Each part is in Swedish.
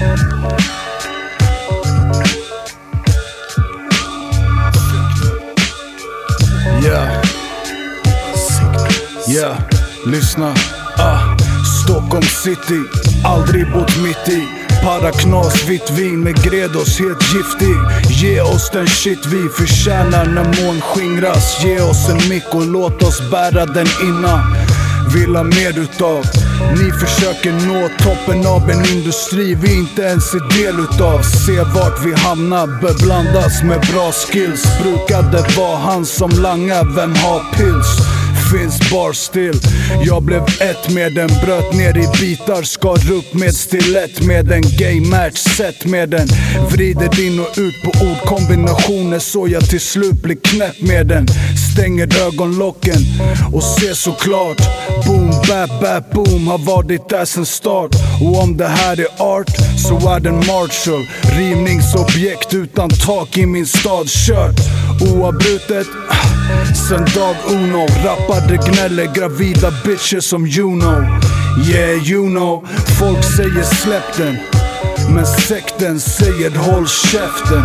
Yeah. Yeah, lyssna. Ah. Stockholm city, aldrig bott mitt i. Paraknas, vitt vin med Gredos, helt giftig. Ge oss den shit vi förtjänar när moln skingras. Ge oss en mick och låt oss bära den innan. Vill ha mer utav. Ni försöker nå toppen av en industri vi inte ens är del utav. Se vart vi hamnar, bör blandas med bra skills. Brukade vara han som langar, vem har pills? Finns bar still. Jag blev ett med den, bröt ner i bitar Skar upp med stilett med den Gay match, set med den Vrider in och ut på ordkombinationer så jag till slut blir knäpp med den Stänger ögonlocken och ser såklart Boom, bap, bap, boom har varit där sen start. Och om det här är art så är den Marshall Rivningsobjekt utan tak i min stad Kört oavbrutet. Sen dag uno Rappade gnäller gravida bitches som you know. Yeah you know. Folk säger släpp den Men sekten säger håll käften.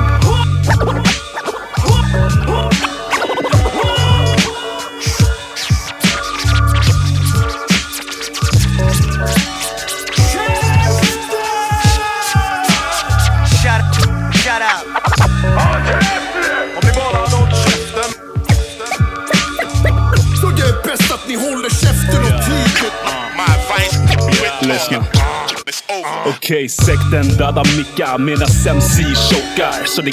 Ni håller käften och tiger. My advice Lyssna. Okej, sekten dödar mickar medan MC chokar. Så det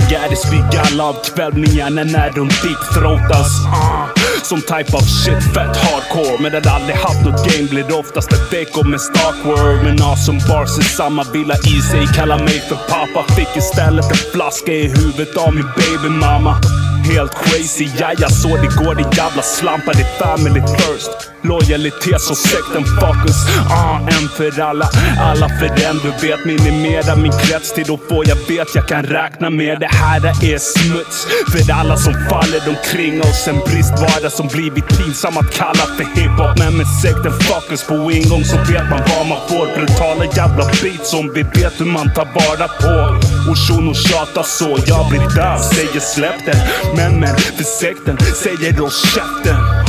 blir galla av kvällningarna när de deepthroatas. Uh, som type of shit, fett hardcore. Men den aldrig haft något game blir det oftast ett veckor med starkword. Men awesome bars i samma villa i sig. Kallar mig för pappa. Fick istället en flaska i huvudet av min baby mama. Helt crazy, ja jag såg det går det jävla slampa, Det är family first. Lojalitet som sekten fokus. Ah, en för alla, alla för en. Du vet minimera min krets till då får jag vet jag kan räkna med. Det här är smuts för alla som faller omkring oss. En bristvara som blivit pinsam att kalla för hiphop. Men med sekten fokus på ingång så vet man vad man får. Brutala jävla beats som vi vet hur man tar vara på. Och shuno tjatar så, jag blir döv, säger släpp den. Men men, för sekten säger då käften.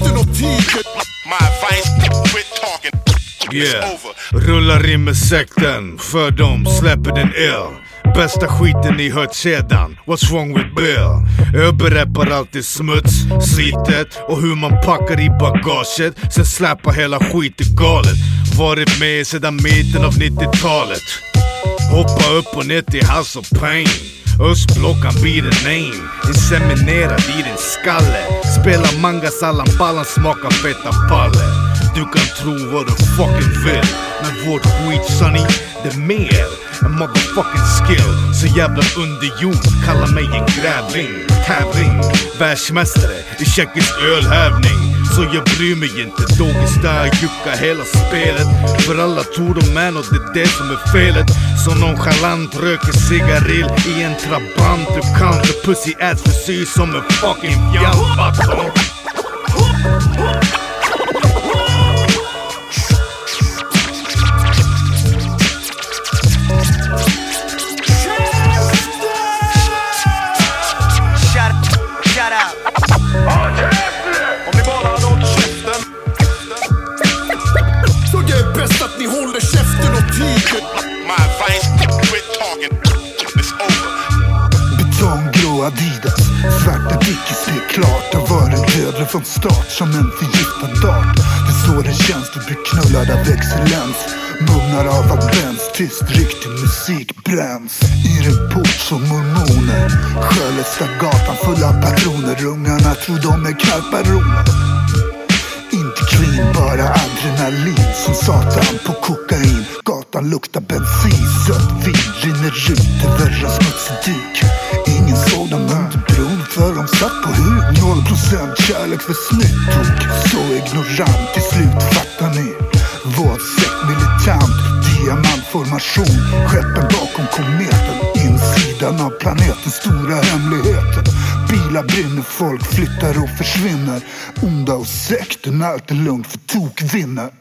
Käften och tiger. My advice quit talking. Yeah. Rullar in med sekten, för dem släpper den ill. Bästa skiten ni hört sedan, what's wrong with Bill? Överräppar alltid smuts, slitet och hur man packar i bagaget. Sen släpar hela skiten galet. Varit med sedan mitten av 90-talet. Hoppa upp och ner till House of Pain. Östblockan blir the name. Inseminerad i din skalle. Spela manga sallan ballan smakar feta palle Du kan tro vad du fucking vill. Men vårt skit sonny, det är mer än motherfucking skill. Så jävla underjord, kalla mig en grävling. Tävling, världsmästare i tjeckisk ölhävning. Så jag bryr mig inte, doggy style jucka hela spelet. För alla tror de är och det är det som är felet. Så nonchalant röker cigarill i en trabant. Du kan för pussy ass frisyr som en fucking fjant Adidas, svarta Dickies, det är klart Har varit dödlig från start som en förgiftad dart. Det är så det känns, du blir knullad av excellens. Mugnar av advents, tyst riktig musik bränns. I en port som mormoner. Skölesta gatan full av patroner. Ungarna tror de är karparoner. Inte clean, bara adrenalin som satan på kokain. Gatan luktar bensin, sött vin rinner ut över en smutsig duk Ingen såg dem under bron för de satt på huk. Noll procent kärlek för snyttok. Så ignorant till slut, fattar ni? Vår militant, diamantformation. Skeppen bakom kometen, insidan av planeten, stora hemligheten. Bilar brinner, folk flyttar och försvinner. Onda och sekten, allt är lugnt för tok vinner.